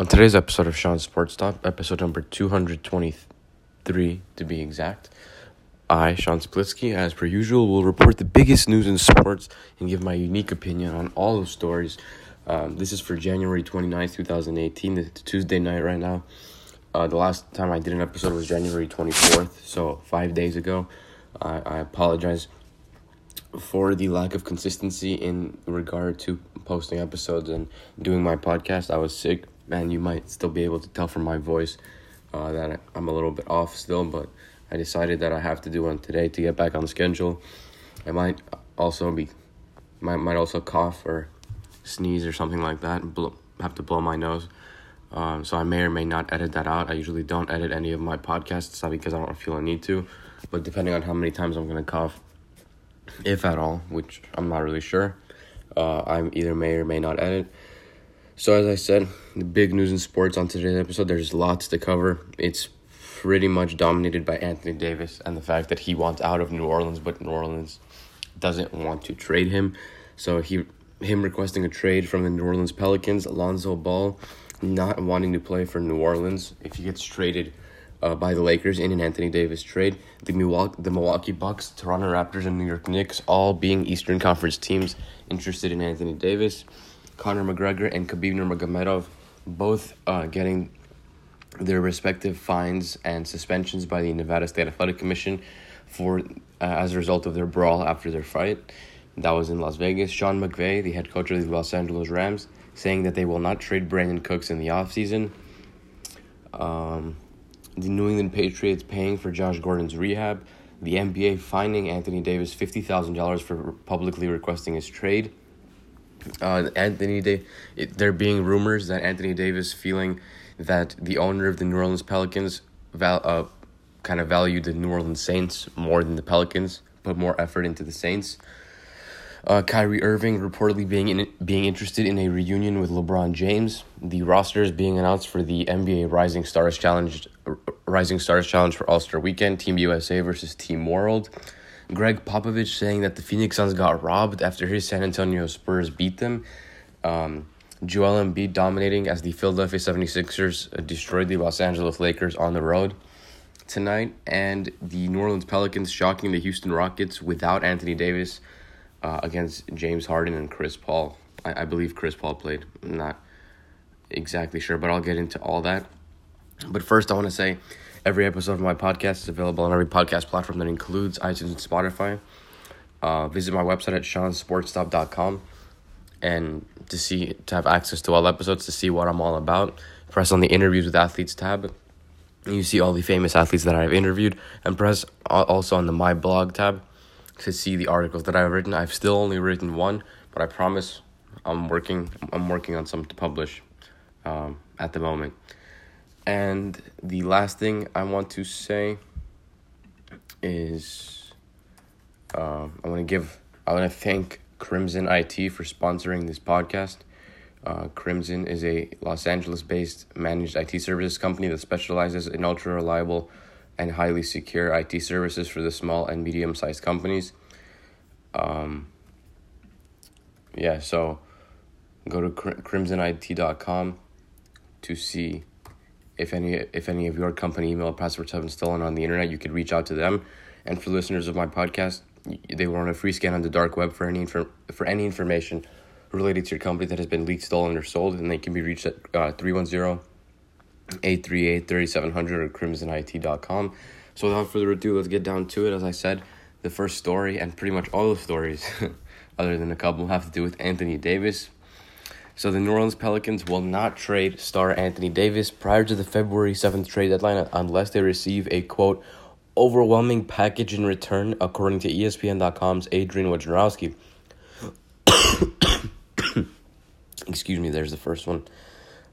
On today's episode of Sean's Sports Stop, episode number 223 to be exact, I, Sean Splitsky, as per usual, will report the biggest news in sports and give my unique opinion on all those stories. Um, this is for January 29th, 2018. It's Tuesday night right now. Uh, the last time I did an episode was January 24th, so five days ago. I, I apologize for the lack of consistency in regard to posting episodes and doing my podcast. I was sick, and you might still be able to tell from my voice uh, that I'm a little bit off still, but I decided that I have to do one today to get back on schedule. I might also be, might might also cough or sneeze or something like that, blow, have to blow my nose. Um, so I may or may not edit that out. I usually don't edit any of my podcasts, not because I don't feel a need to, but depending on how many times I'm gonna cough, if at all, which I'm not really sure, uh, I either may or may not edit. So as I said, the big news in sports on today's episode, there's lots to cover. It's pretty much dominated by Anthony Davis and the fact that he wants out of New Orleans, but New Orleans doesn't want to trade him. So he him requesting a trade from the New Orleans Pelicans, Alonzo Ball not wanting to play for New Orleans if he gets traded uh, by the Lakers in an Anthony Davis trade. The Milwaukee, the Milwaukee Bucks, Toronto Raptors, and New York Knicks all being Eastern Conference teams interested in Anthony Davis. Conor McGregor and Khabib Nurmagomedov both uh, getting their respective fines and suspensions by the Nevada State Athletic Commission for uh, as a result of their brawl after their fight. That was in Las Vegas. Sean McVay, the head coach of the Los Angeles Rams, saying that they will not trade Brandin Cooks in the offseason. Um, the New England Patriots paying for Josh Gordon's rehab. The NBA fining Anthony Davis $50,000 for publicly requesting his trade. Uh, Anthony Day, there being rumors that Anthony Davis feeling that the owner of the New Orleans Pelicans val- uh, kind of valued the New Orleans Saints more than the Pelicans, put more effort into the Saints. Uh, Kyrie Irving reportedly being in, being interested in a reunion with LeBron James. The rosters being announced for the NBA Rising Stars Challenge, Rising Stars Challenge for All Star Weekend. Team USA versus Team World. Gregg Popovich saying that the Phoenix Suns got robbed after his San Antonio Spurs beat them. Um, Joel Embiid dominating as the Philadelphia 76ers destroyed the Los Angeles Lakers on the road tonight. And the New Orleans Pelicans shocking the Houston Rockets without Anthony Davis uh, against James Harden and Chris Paul. I, I believe Chris Paul played. I'm not exactly sure, but I'll get into all that. But first, I want to say every episode of my podcast is available on every podcast platform that includes iTunes and Spotify. Uh, visit my website at seansportstop.com and to see to have access to all episodes to see what I'm all about. Press on the interviews with athletes tab. And you see all the famous athletes that I've interviewed, and press also on the my blog tab to see the articles that I've written. I've still only written one, but I promise I'm working. I'm working on some to publish um, at the moment. And the last thing I want to say is uh, I want to give. I want to thank Crimson IT for sponsoring this podcast. Uh, Crimson is a Los Angeles based managed IT services company that specializes in ultra reliable and highly secure IT services for the small and medium sized companies. Um, yeah, so go to crimsonit.com to see if any if any of your company email passwords have been stolen on the internet. You could reach out to them. And for listeners of my podcast, they will run a free scan on the dark web for any infor- for any information related to your company that has been leaked, stolen, or sold, and they can be reached at uh, 310 838 3700 or crimsonit.com. So without further ado, let's get down to it. As I said, the first story and pretty much all the stories, other than a couple, have to do with Anthony Davis. So the New Orleans Pelicans will not trade star Anthony Davis prior to the February 7th trade deadline unless they receive a quote overwhelming package in return, according to ESPN.com's Adrian Wojnarowski. Excuse me, there's the first one.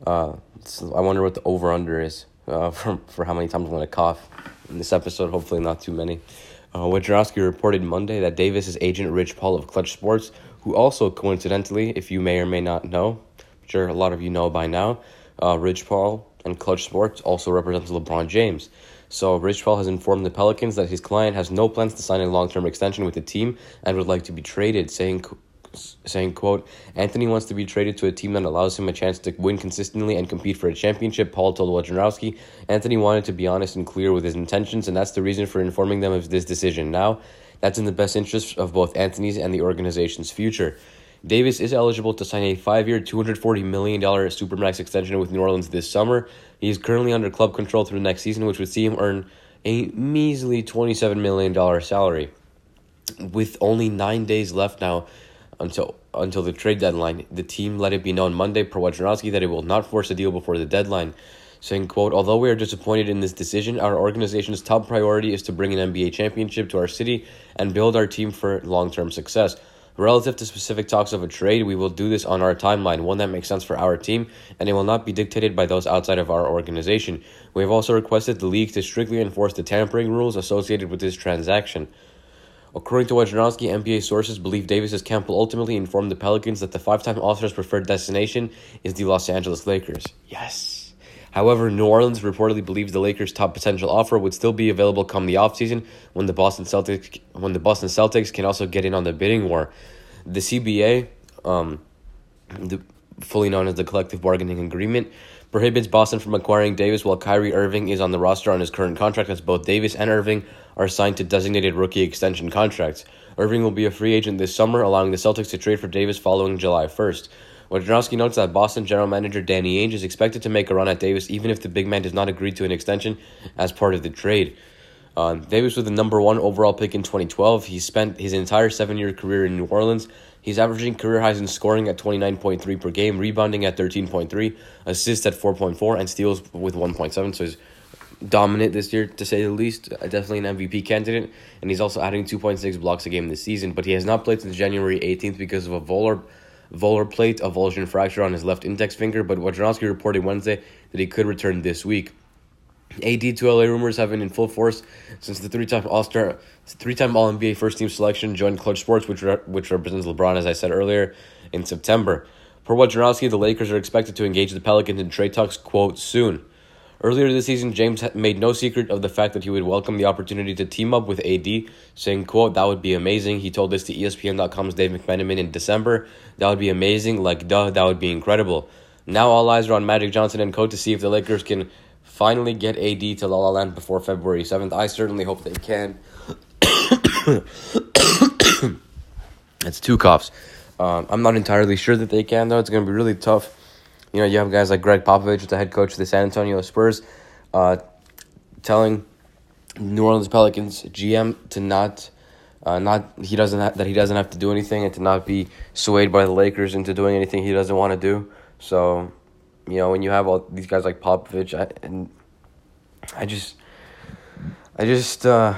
Uh, so I wonder what the over under is uh, for, for how many times I'm going to cough in this episode. Hopefully, not too many. Uh, Wojnarowski reported Monday that Davis's agent Rich Paul of Clutch Sports, who also coincidentally, if you may or may not know, I'm sure a lot of you know by now, uh, Rich Paul and Clutch Sports also represents LeBron James. So Rich Paul has informed the Pelicans that his client has no plans to sign a long-term extension with the team and would like to be traded, saying saying, quote, Anthony wants to be traded to a team that allows him a chance to win consistently and compete for a championship, Paul told Wojnarowski. Anthony wanted to be honest and clear with his intentions, and that's the reason for informing them of this decision. Now, that's in the best interest of both Anthony's and the organization's future. Davis is eligible to sign a five-year, $240 million Supermax extension with New Orleans this summer. He is currently under club control through next season, which would see him earn a measly $27 million salary. With only nine days left now until until the trade deadline, the team let it be known Monday per Wojnarowski that it will not force a deal before the deadline, saying, quote, Although we are disappointed in this decision, our organization's top priority is to bring an NBA championship to our city and build our team for long-term success. Relative to specific talks of a trade, we will do this on our timeline, one that makes sense for our team, and it will not be dictated by those outside of our organization. We have also requested the league to strictly enforce the tampering rules associated with this transaction. According to Wojnarowski, NBA sources believe Davis's camp will ultimately inform the Pelicans that the five-time All-Star's preferred destination is the Los Angeles Lakers. Yes. However, New Orleans reportedly believes the Lakers' top potential offer would still be available come the offseason when the Boston Celtics when the Boston Celtics can also get in on the bidding war. The CBA, um, the, fully known as the collective bargaining agreement, prohibits Boston from acquiring Davis while Kyrie Irving is on the roster on his current contract as both Davis and Irving are signed to designated rookie extension contracts. Irving will be a free agent this summer, allowing the Celtics to trade for Davis following July 1st. Wojnarowski notes that Boston general manager Danny Ainge is expected to make a run at Davis even if the big man does not agree to an extension as part of the trade. Uh, Davis was the number one overall pick in 2012. He spent his entire seven year career in New Orleans. He's averaging career highs in scoring at 29.3 per game, rebounding at 13.3, assists at 4.4, and steals with 1.7. So he's dominant this year, to say the least. Uh, definitely an MVP candidate. And he's also adding 2.6 blocks a game this season. But he has not played since January 18th because of a volar, volar plate avulsion fracture on his left index finger. But Wojnarowski reported Wednesday that he could return this week. AD to LA rumors have been in full force since the three-time All-Star, three-time All-NBA first-team selection joined Clutch Sports, which re- which represents LeBron, as I said earlier, in September. Per Wojnarowski, the Lakers are expected to engage the Pelicans in trade talks, quote, soon. Earlier this season, James made no secret of the fact that he would welcome the opportunity to team up with AD, saying, quote, that would be amazing. He told this to ESPN.com's Dave McMenamin in December. That would be amazing. Like, duh, that would be incredible. Now all eyes are on Magic Johnson and co to see if the Lakers can finally get AD to La La Land before February 7th. I certainly hope they can. That's two coughs. Um, I'm not entirely sure that they can, though. It's going to be really tough. You know, you have guys like Gregg Popovich, the head coach of the San Antonio Spurs, uh, telling New Orleans Pelicans GM to not, uh, not he doesn't ha- that he doesn't have to do anything and to not be swayed by the Lakers into doing anything he doesn't want to do. So you know, when you have all these guys like Popovich, I, and I just, I just, uh,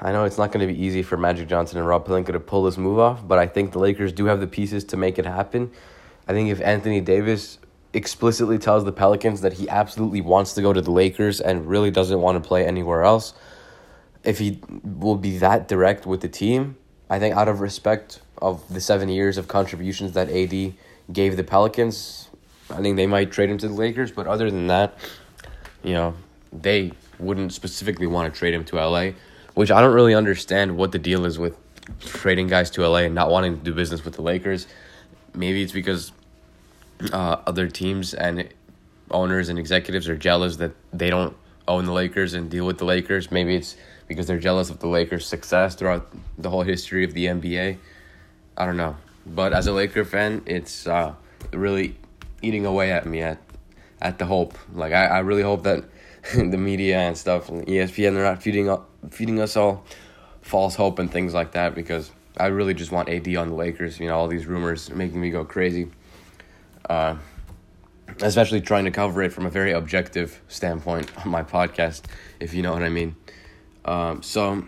I know it's not going to be easy for Magic Johnson and Rob Pelinka to pull this move off, but I think the Lakers do have the pieces to make it happen. I think if Anthony Davis explicitly tells the Pelicans that he absolutely wants to go to the Lakers and really doesn't want to play anywhere else, if he will be that direct with the team, I think out of respect of the seven years of contributions that AD gave the Pelicans, I think they might trade him to the Lakers, but other than that, you know, they wouldn't specifically want to trade him to LA, which I don't really understand what the deal is with trading guys to LA and not wanting to do business with the Lakers. Maybe it's because uh, other teams and owners and executives are jealous that they don't own the Lakers and deal with the Lakers. Maybe it's because they're jealous of the Lakers' success throughout the whole history of the NBA. I don't know. But as a Laker fan, it's uh, really eating away at me at at the hope. Like I, I really hope that the media and stuff, and ESPN, they're not feeding up feeding us all false hope and things like that because I really just want AD on the Lakers. You know, all these rumors making me go crazy. Uh, especially trying to cover it from a very objective standpoint on my podcast, if you know what I mean. Um, so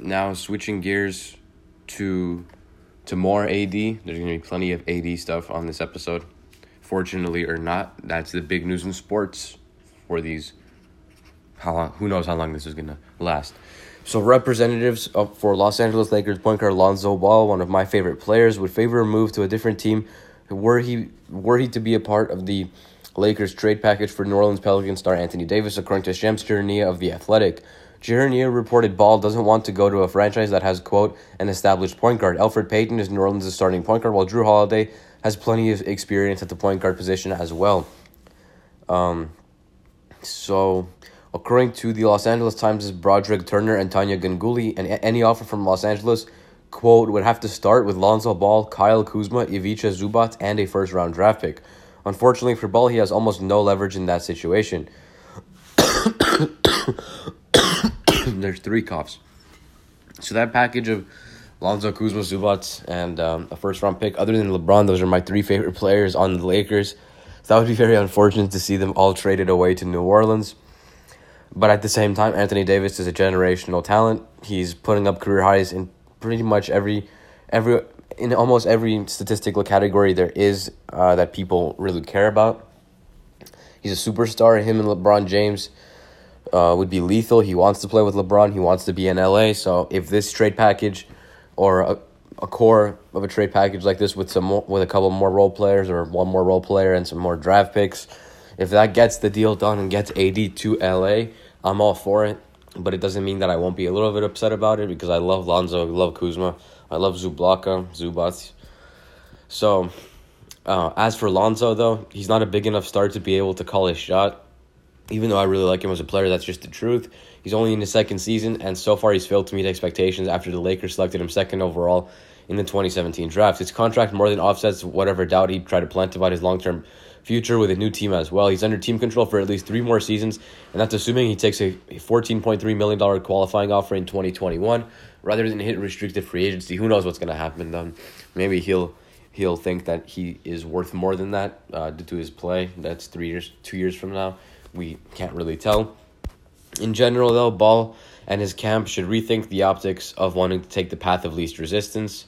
now switching gears to to more AD. There's gonna be plenty of AD stuff on this episode. Fortunately or not, that's the big news in sports for these. How long? Who knows how long this is gonna last? So representatives for Los Angeles Lakers point guard Lonzo Ball, one of my favorite players, would favor a move to a different team were he were he to be a part of the Lakers trade package for New Orleans Pelicans star Anthony Davis, according to Shams Charania of The Athletic. Charania reported Ball doesn't want to go to a franchise that has, quote, an established point guard. Elfrid Payton is New Orleans' starting point guard, while Jrue Holiday has plenty of experience at the point guard position as well. Um, so, according to the Los Angeles Times' Broderick Turner and Tania Ganguli, and any offer from Los Angeles, quote, would have to start with Lonzo Ball, Kyle Kuzma, Ivica Zubac, and a first round draft pick. Unfortunately for Ball, he has almost no leverage in that situation. There's three coughs. So that package of Lonzo Kuzma, Zubac, and um, a first round pick, other than LeBron, those are my three favorite players on the Lakers. So that would be very unfortunate to see them all traded away to New Orleans. But at the same time, Anthony Davis is a generational talent. He's putting up career highs in pretty much every every in almost every statistical category there is uh, that people really care about. He's a superstar. Him and LeBron James uh, would be lethal. He wants to play with LeBron. He wants to be in LA. So if this trade package or a, a core of a trade package like this with some more, with a couple more role players or one more role player and some more draft picks, if that gets the deal done and gets AD to LA, I'm all for it. But it doesn't mean that I won't be a little bit upset about it because I love Lonzo, I love Kuzma. I love Zublaka, Zubac. So, uh, as for Lonzo, though, he's not a big enough star to be able to call his shot. Even though I really like him as a player, that's just the truth. He's only in his second season, and so far he's failed to meet expectations after the Lakers selected him second overall in the 2017 draft. His contract more than offsets whatever doubt he tried to plant about his long term future with a new team as well. He's under team control for at least three more seasons, and that's assuming he takes a $14.3 million qualifying offer in 2021 rather than hit restricted free agency. Who knows what's going to happen? Um, maybe he'll he'll think that he is worth more than that uh, due to his play. That's three years, two years from now. We can't really tell. In general, though, Ball and his camp should rethink the optics of wanting to take the path of least resistance.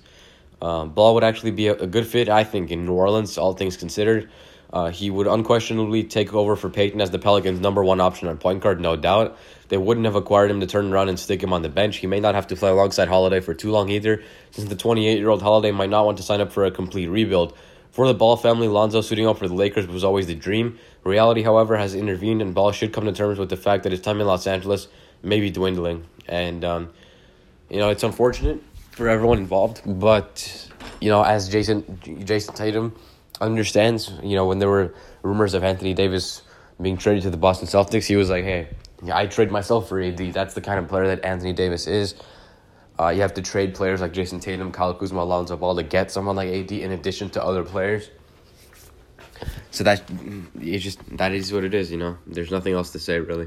Um, Ball would actually be a, a, good fit, I think, in New Orleans, all things considered. Uh, he would unquestionably take over for Payton as the Pelicans' number one option on point guard, no doubt. They wouldn't have acquired him to turn around and stick him on the bench. He may not have to play alongside Holiday for too long either, since the 28 year old Holiday might not want to sign up for a complete rebuild. For the Ball family, Lonzo suiting up for the Lakers was always the dream. Reality, however, has intervened, and Ball should come to terms with the fact that his time in Los Angeles may be dwindling. And, um, you know, it's unfortunate for everyone involved, but, you know, as Jason, Jayson Tatum understands, you know, when there were rumors of Anthony Davis being traded to the Boston Celtics, he was like, hey, I trade myself for AD. That's the kind of player that Anthony Davis is. Uh, you have to trade players like Jason Tatum, Kyle Kuzma, Alonzo Ball to get someone like AD in addition to other players. So that it's just that is what it is, you know. There's nothing else to say really.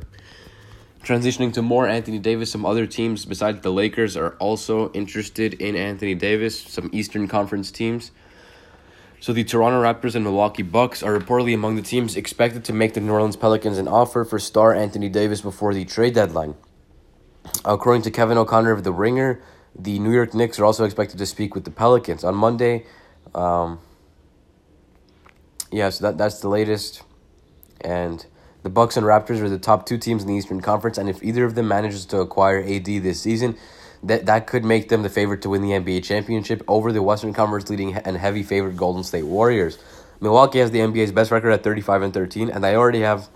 Transitioning to more Anthony Davis, some other teams besides the Lakers are also interested in Anthony Davis. Some Eastern Conference teams. So the Toronto Raptors and Milwaukee Bucks are reportedly among the teams expected to make the New Orleans Pelicans an offer for star Anthony Davis before the trade deadline. According to Kevin O'Connor of The Ringer, the New York Knicks are also expected to speak with the Pelicans on Monday. Um, yeah, so that, that's the latest. And the Bucks and Raptors are the top two teams in the Eastern Conference, and if either of them manages to acquire AD this season, that that could make them the favorite to win the NBA championship over the Western Conference leading and heavy favorite Golden State Warriors. Milwaukee has the NBA's best record at 35 and 13 and they already have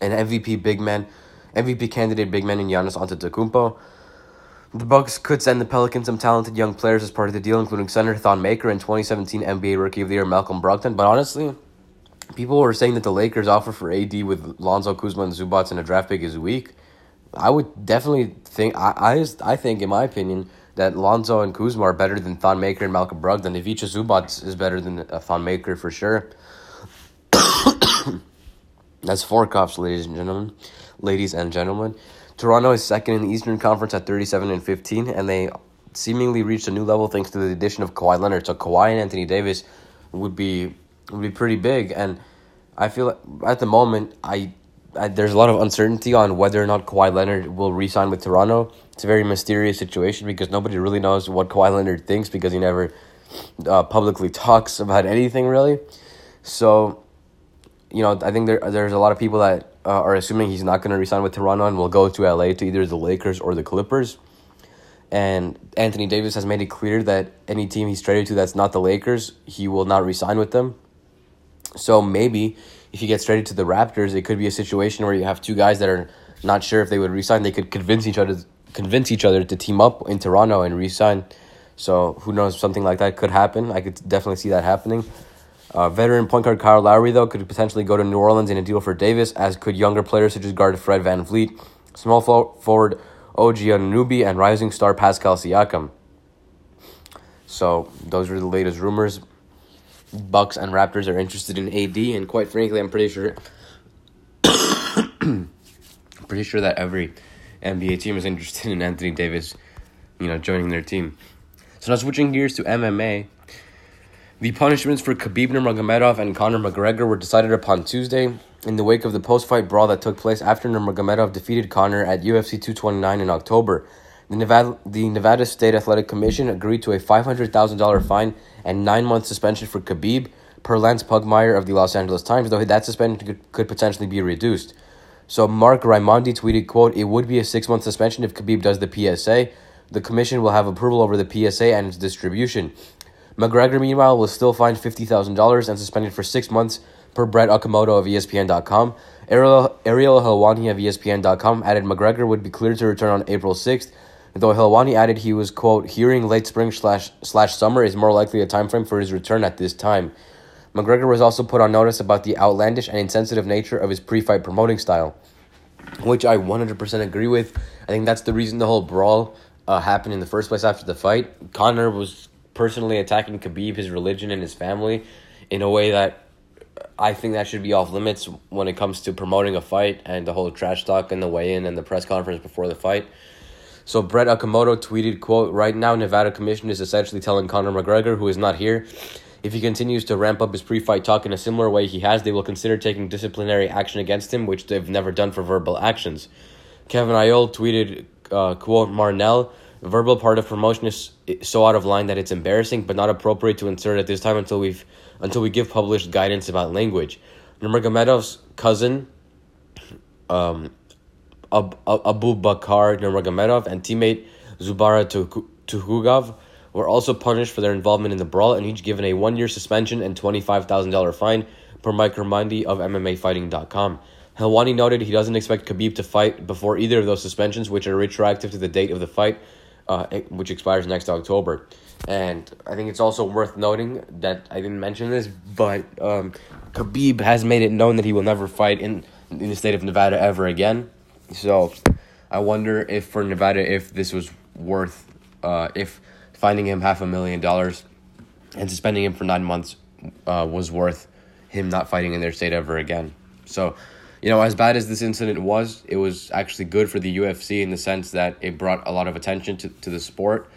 an MVP big man, MVP candidate big man in Giannis Antetokounmpo. The Bucks could send the Pelicans some talented young players as part of the deal, including center Thon Maker and 2017 NBA Rookie of the Year Malcolm Brogdon. But honestly, people were saying that the Lakers offer for AD with Lonzo Kuzma and Zubac and a draft pick is weak. I would definitely think I I, I think in my opinion that Lonzo and Kuzma are better than Thon Maker and Malcolm Brogdon. Ivica Zubac is better than uh, Thon Maker for sure. That's four cups, ladies and gentlemen. Ladies and gentlemen, Toronto is second in the Eastern Conference at thirty seven and fifteen, and they seemingly reached a new level thanks to the addition of Kawhi Leonard. So Kawhi and Anthony Davis would be would be pretty big, and I feel at the moment I, there's a lot of uncertainty on whether or not Kawhi Leonard will re-sign with Toronto. It's a very mysterious situation because nobody really knows what Kawhi Leonard thinks because he never uh, publicly talks about anything really. So, you know, I think there there's a lot of people that uh, are assuming he's not going to resign with Toronto and will go to LA to either the Lakers or the Clippers. And Anthony Davis has made it clear that any team he's traded to that's not the Lakers, he will not resign with them. So maybe if he gets traded to the Raptors, it could be a situation where you have two guys that are not sure if they would resign. They could convince each other convince each other to team up in Toronto and resign. So who knows? Something like that could happen. I could definitely see that happening. Uh, veteran point guard Kyle Lowry, though, could potentially go to New Orleans in a deal for Davis, as could younger players such as guard Fred Van VanVleet, small forward OG Anunoby, and rising star Pascal Siakam. So those are the latest rumors. Bucks and Raptors are interested in AD, and quite frankly, I'm pretty sure, pretty sure that every NBA team is interested in Anthony Davis, you know, joining their team. So now switching gears to MMA. The punishments for Khabib Nurmagomedov and Conor McGregor were decided upon Tuesday in the wake of the post-fight brawl that took place after Nurmagomedov defeated Conor at UFC 229 in October. The Nevada, the Nevada State Athletic Commission agreed to a $500,000 fine and nine-month suspension for Khabib, per Lance Pugmire of the Los Angeles Times, though that suspension could, could potentially be reduced. So Marc Raimondi tweeted, quote, It would be a six-month suspension if Khabib does the PSA. The commission will have approval over the PSA and its distribution. McGregor, meanwhile, was still fined $50,000 and suspended for six months per Brett Okamoto of ESPN.com. Ariel, Ariel Helwani of ESPN.com added McGregor would be cleared to return on April 6th, though Helwani added he was, quote, hearing late spring slash, slash summer is more likely a time frame for his return at this time. McGregor was also put on notice about the outlandish and insensitive nature of his pre-fight promoting style, which I 100% agree with. I think that's the reason the whole brawl uh, happened in the first place after the fight. Conor was personally attacking Khabib, his religion, and his family in a way that I think that should be off limits when it comes to promoting a fight and the whole trash talk and the weigh-in and the press conference before the fight. So Brett Okamoto tweeted, quote, Right now, Nevada Commission is essentially telling Conor McGregor, who is not here, if he continues to ramp up his pre-fight talk in a similar way he has, they will consider taking disciplinary action against him, which they've never done for verbal actions. Kevin Iole tweeted, uh, quote, Marnell, verbal part of promotion is so out of line that it's embarrassing, but not appropriate to insert at this time until we've until we give published guidance about language. Nurmagomedov's cousin, um, Ab- Abu Bakar Nurmagomedov and teammate Zubaira Tukhugov were also punished for their involvement in the brawl and each given a one year suspension and $25,000 fine per Mike Raimondi of MMAfighting.com. Helwani noted he doesn't expect Khabib to fight before either of those suspensions, which are retroactive to the date of the fight, uh, which expires next October. And I think it's also worth noting that I didn't mention this, but um, Khabib has made it known that he will never fight in, in the state of Nevada ever again. So I wonder if for Nevada, if this was worth, uh, if finding him half a million dollars and suspending him for nine months uh, was worth him not fighting in their state ever again. So, you know, as bad as this incident was, it was actually good for the UFC in the sense that it brought a lot of attention to, to the sport,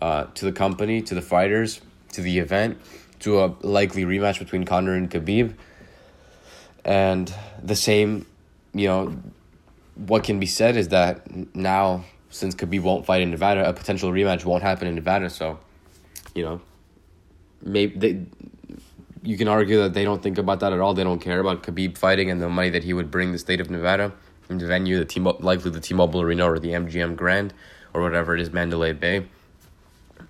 uh, to the company, to the fighters, to the event, to a likely rematch between Conor and Khabib. And the same, you know, what can be said is that now since Khabib won't fight in Nevada, a potential rematch won't happen in Nevada. So, you know, maybe they, you can argue that they don't think about that at all. They don't care about Khabib fighting and the money that he would bring the state of Nevada in the venue, the team likely the T-Mobile Arena or the MGM Grand or whatever it is, Mandalay Bay.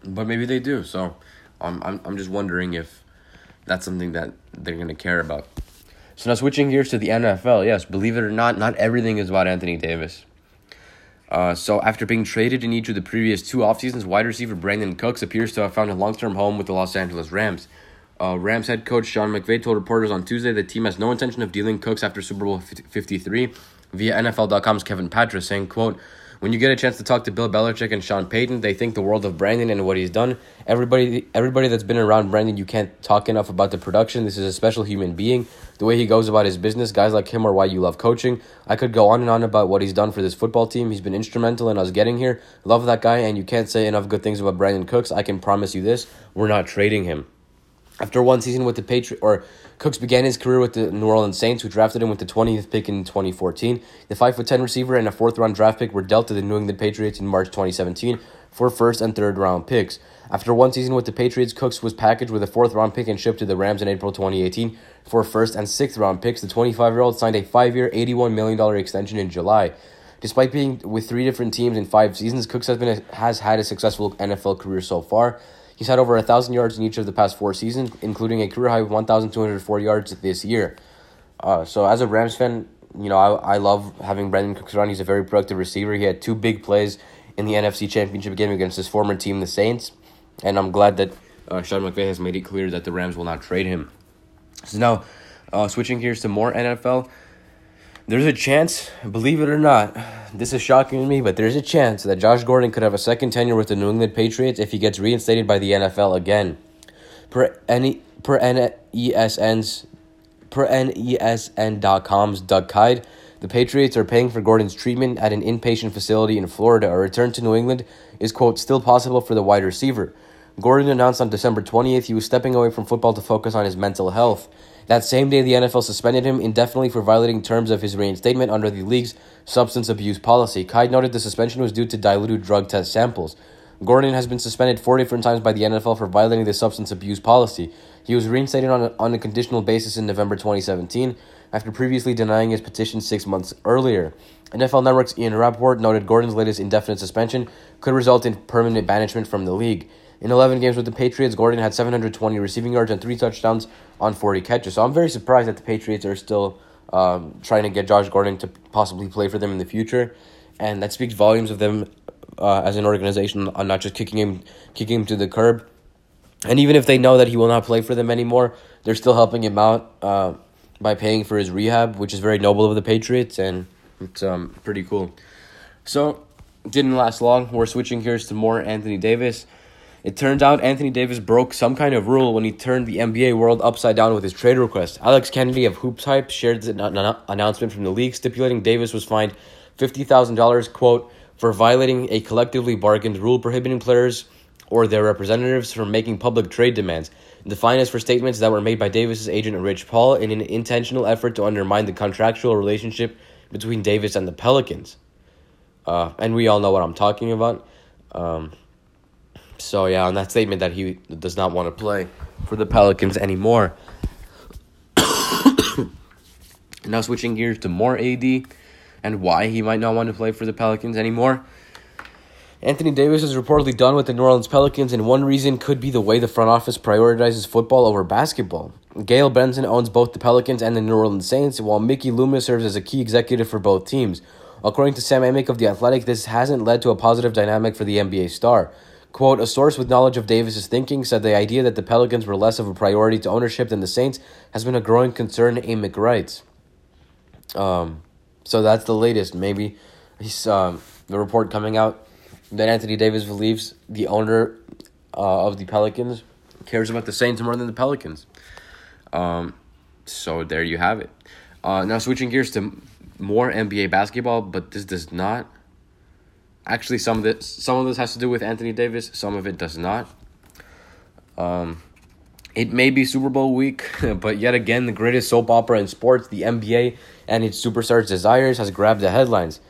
But maybe they do. So, um, I'm I'm just wondering if that's something that they're gonna care about. So now switching gears to the NFL, yes, believe it or not, not everything is about Anthony Davis. Uh, so after being traded in each of the previous two off seasons, wide receiver Brandin Cooks appears to have found a long-term home with the Los Angeles Rams. Uh, Rams head coach Sean McVay told reporters on Tuesday the team has no intention of dealing Cooks after Super Bowl 53 via NFL.com's Kevin Patra, saying, quote, when you get a chance to talk to Bill Belichick and Sean Payton, they think the world of Brandin and what he's done. Everybody, everybody that's been around Brandin, you can't talk enough about the production. This is a special human being. The way he goes about his business, guys like him are why you love coaching. I could go on and on about what he's done for this football team. He's been instrumental in us getting here. Love that guy, and you can't say enough good things about Brandin Cooks. I can promise you this: we're not trading him. After one season with the Patriots, or Cooks began his career with the New Orleans Saints, who drafted him with the 20th pick in 2014. The 5'10 receiver and a fourth round draft pick were dealt to the New England Patriots in March 2017 for first and third round picks. After one season with the Patriots, Cooks was packaged with a fourth round pick and shipped to the Rams in April 2018 for first and sixth round picks. The 25 year old signed a five year, $81 million extension in July. Despite being with three different teams in five seasons, Cooks has, been a, has had a successful NFL career so far. He's had over 1,000 yards in each of the past four seasons, including a career high of 1,204 yards this year. Uh, so as a Rams fan, you know, I, I love having Brandin Cooks around. He's a very productive receiver. He had two big plays in the NFC Championship game against his former team, the Saints. And I'm glad that uh, Sean McVay has made it clear that the Rams will not trade him. So now, uh, switching gears to more NFL, there's a chance, believe it or not, this is shocking to me, but there's a chance that Josh Gordon could have a second tenure with the New England Patriots if he gets reinstated by the NFL again. Per any per NESN's per NESN.com's Doug Kyed, the Patriots are paying for Gordon's treatment at an inpatient facility in Florida. A return to New England is quote still possible for the wide receiver. Gordon announced on December 20th he was stepping away from football to focus on his mental health. That same day, the NFL suspended him indefinitely for violating terms of his reinstatement under the league's substance abuse policy. Kyed noted the suspension was due to diluted drug test samples. Gordon has been suspended four different times by the NFL for violating the substance abuse policy. He was reinstated on a, on a conditional basis in November 2017 after previously denying his petition six months earlier. NFL Network's Ian Rapoport noted Gordon's latest indefinite suspension could result in permanent banishment from the league. In 11 games with the Patriots, Gordon had 720 receiving yards and three touchdowns on 40 catches. So I'm very surprised that the Patriots are still um, trying to get Josh Gordon to possibly play for them in the future, and that speaks volumes of them uh, as an organization on not just kicking him kicking him to the curb. And even if they know that he will not play for them anymore, they're still helping him out uh, by paying for his rehab, which is very noble of the Patriots, and it's um, pretty cool. So, didn't last long. We're switching gears to more Anthony Davis. It turns out Anthony Davis broke some kind of rule when he turned the NBA world upside down with his trade request. Alex Kennedy of Hoops Hype shared an announcement from the league stipulating Davis was fined $50,000, quote, for violating a collectively bargained rule prohibiting players or their representatives from making public trade demands. The fine is for statements that were made by Davis's agent Rich Paul in an intentional effort to undermine the contractual relationship between Davis and the Pelicans. Uh, and we all know what I'm talking about. Um, so yeah, on that statement that he does not want to play for the Pelicans anymore. now switching gears to more AD and why he might not want to play for the Pelicans anymore. Anthony Davis is reportedly done with the New Orleans Pelicans, and one reason could be the way the front office prioritizes football over basketball. Gayle Benson owns both the Pelicans and the New Orleans Saints, while Mickey Loomis serves as a key executive for both teams. According to Sam Amick of The Athletic, this hasn't led to a positive dynamic for the NBA star. Quote, a source with knowledge of Davis's thinking said the idea that the Pelicans were less of a priority to ownership than the Saints has been a growing concern, Amick writes. Um, so that's the latest. Maybe he's um, the report coming out that Anthony Davis believes the owner uh, of the Pelicans cares about the Saints more than the Pelicans. Um, so there you have it. Uh, now switching gears to more NBA basketball, but this does not Actually, some of this some of this has to do with Anthony Davis. Some of it does not. Um, it may be Super Bowl week, but yet again, the greatest soap opera in sports, the NBA, and its superstars' desires has grabbed the headlines.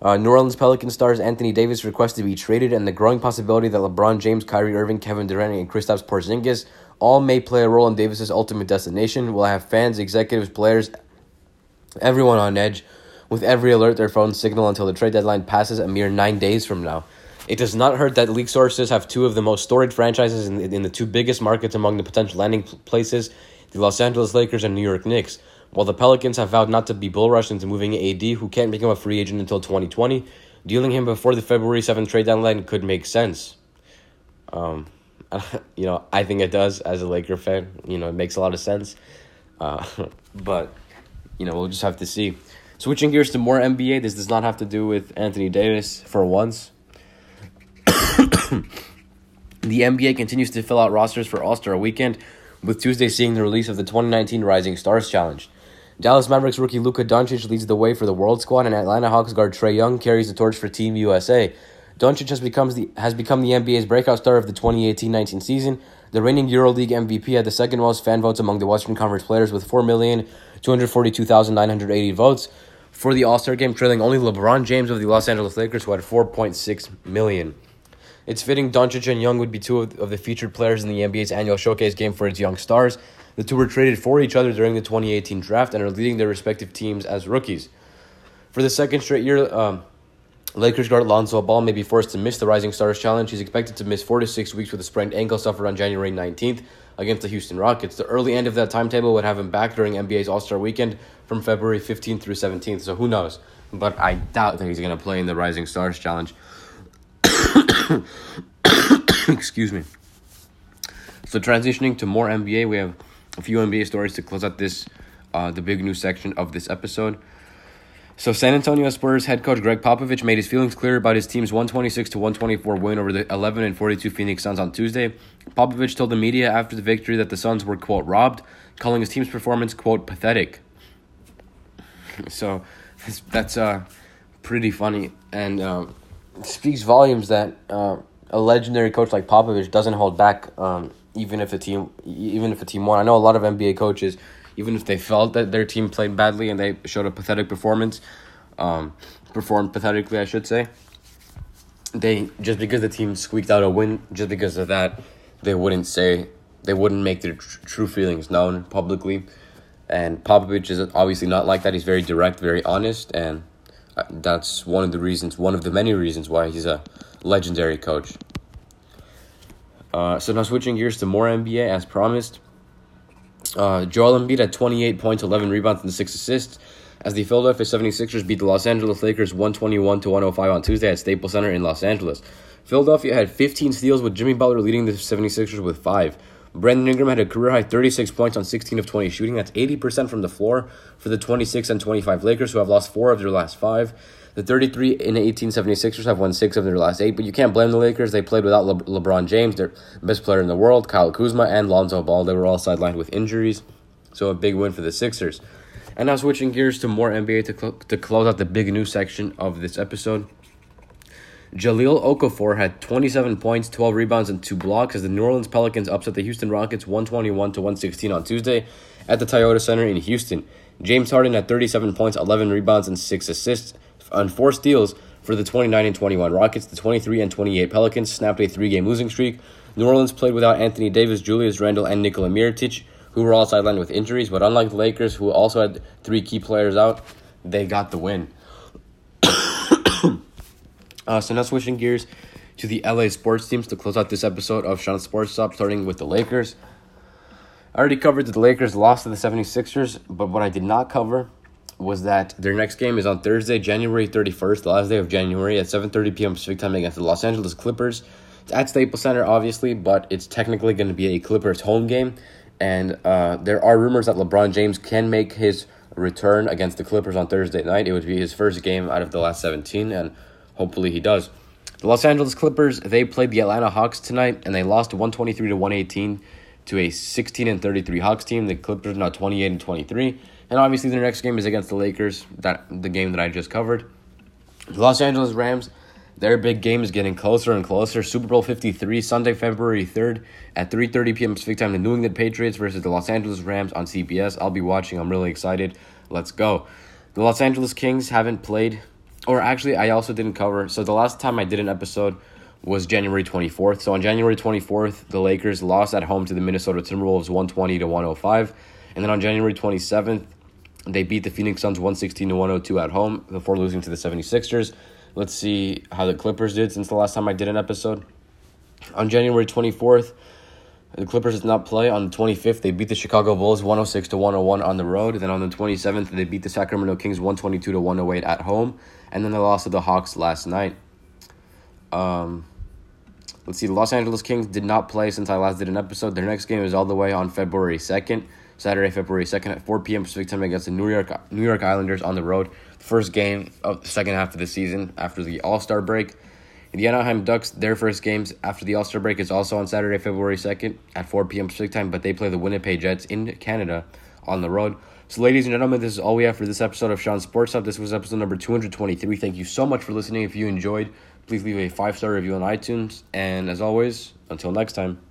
Uh, New Orleans Pelicans stars Anthony Davis requested to be traded, and the growing possibility that LeBron James, Kyrie Irving, Kevin Durant, and Kristaps Porzingis all may play a role in Davis's ultimate destination will have fans, executives, players, everyone on edge with every alert their phones signal until the trade deadline passes a mere nine days from now. It does not hurt that league sources have two of the most storied franchises in, in the two biggest markets among the potential landing places the Los Angeles Lakers and New York Knicks. While the Pelicans have vowed not to be bull rushed into moving AD, who can't become a free agent until 2020, dealing him before the February 7th trade deadline could make sense. Um, you know, I think it does as a Laker fan. You know, it makes a lot of sense. Uh, but, you know, we'll just have to see. Switching gears to more NBA, this does not have to do with Anthony Davis for once. the NBA continues to fill out rosters for All Star weekend, with Tuesday seeing the release of the 2019 Rising Stars Challenge. Dallas Mavericks rookie Luka Doncic leads the way for the World Squad, and Atlanta Hawks guard Trae Young carries the torch for Team USA. Doncic has become the has become the NBA's breakout star of the 2018-19 season. The reigning EuroLeague MVP had the second most fan votes among the Western Conference players with 4,242,980 votes for the All Star game, trailing only LeBron James of the Los Angeles Lakers, who had 4.6 million. It's fitting Doncic and Young would be two of, the featured players in the NBA's annual showcase game for its young stars. The two were traded for each other during the 2018 draft and are leading their respective teams as rookies. For the second straight year, um, Lakers guard Lonzo Ball may be forced to miss the Rising Stars Challenge. He's expected to miss four to six weeks with a sprained ankle suffered on January 19th against the Houston Rockets. The early end of that timetable would have him back during NBA's All Star weekend from February 15th through 17th, so who knows? But I doubt that he's going to play in the Rising Stars Challenge. Excuse me. So transitioning to more NBA, we have a few NBA stories to close out this, uh, the big news section of this episode. So San Antonio Spurs head coach Gregg Popovich made his feelings clear about his team's 126 to 124 win over the 11 and 42 Phoenix Suns on Tuesday. Popovich told the media after the victory that the Suns were quote robbed, calling his team's performance quote pathetic. So that's uh pretty funny and uh, speaks volumes that uh, a legendary coach like Popovich doesn't hold back um, even if a team even if a team won. I know a lot of NBA coaches even if they felt that their team played badly and they showed a pathetic performance, um, performed pathetically, I should say. They just because the team squeaked out a win, just because of that, they wouldn't say they wouldn't make their tr- true feelings known publicly. And Popovich is obviously not like that. He's very direct, very honest, and uh, that's one of the reasons, one of the many reasons why he's a legendary coach. Uh, so now switching gears to more NBA, as promised. Uh, Joel Embiid had 28 points, 11 rebounds, and 6 assists as the Philadelphia 76ers beat the Los Angeles Lakers 121 to 105 on Tuesday at Staples Center in Los Angeles. Philadelphia had 15 steals with Jimmy Butler leading the 76ers with 5. Brandon Ingram had a career high 36 points on 16 of 20 shooting. That's 80% from the floor for the 26 and 25 Lakers, who have lost 4 of their last 5. The 33 and 18 76ers have won 6 of their last 8, but you can't blame the Lakers. They played without Le- LeBron James, their best player in the world, Kyle Kuzma, and Lonzo Ball. They were all sidelined with injuries, so a big win for the Sixers. And now switching gears to more NBA to, cl- to close out the big news section of this episode. Jahlil Okafor had 27 points, 12 rebounds, and 2 blocks as the New Orleans Pelicans upset the Houston Rockets 121 to 116 on Tuesday at the Toyota Center in Houston. James Harden had 37 points, 11 rebounds, and 6 assists on 4 steals for the 29 and 21 Rockets. The 23 and 28 Pelicans snapped a 3-game losing streak. New Orleans played without Anthony Davis, Julius Randle, and Nikola Mirotic, who were all sidelined with injuries, but unlike the Lakers, who also had three key players out, they got the win. Uh, so now switching gears to the LA sports teams to close out this episode of Sean Sports Stop, starting with the Lakers. I already covered that the Lakers lost to the 76ers, but what I did not cover was that their next game is on Thursday, January 31st, the last day of January at 7.30 p.m. Pacific time against the Los Angeles Clippers. It's at Staples Center, obviously, but it's technically going to be a Clippers home game. And uh, there are rumors that LeBron James can make his return against the Clippers on Thursday night. It would be his first game out of the last 17, and Hopefully he does. The Los Angeles Clippers, they played the Atlanta Hawks tonight and they lost 123 to 118 to a 16 and 33 Hawks team. The Clippers now 28 and 23. And obviously their next game is against the Lakers, that the game that I just covered. The Los Angeles Rams, their big game is getting closer and closer. Super Bowl 53 Sunday, February 3rd at 3:30 p.m. Pacific time. The New England Patriots versus the Los Angeles Rams on CBS. I'll be watching. I'm really excited. Let's go. The Los Angeles Kings haven't played or actually, I also didn't cover. So the last time I did an episode was January 24th. So on January 24th, the Lakers lost at home to the Minnesota Timberwolves 120 to 105. And then on January 27th, they beat the Phoenix Suns 116 to 102 at home before losing to the 76ers. Let's see how the Clippers did since the last time I did an episode. On January 24th, the Clippers did not play. On the 25th, they beat the Chicago Bulls 106 to 101 on the road. Then on the 27th, they beat the Sacramento Kings 122 to 108 at home. And then they lost to the Hawks last night. Um, let's see. The Los Angeles Kings did not play since I last did an episode. Their next game is all the way on February 2nd, Saturday, February 2nd at 4 p.m. Pacific time against the New York New York Islanders on the road. First game of the second half of the season after the All Star break. The Anaheim Ducks, their first games after the All Star break is also on Saturday, February 2nd at 4 p.m. Pacific time, but they play the Winnipeg Jets in Canada on the road. So, ladies and gentlemen, this is all we have for this episode of Sean Sports Hub. This was episode number 223. Thank you so much for listening. If you enjoyed, please leave a five star review on iTunes. And as always, until next time.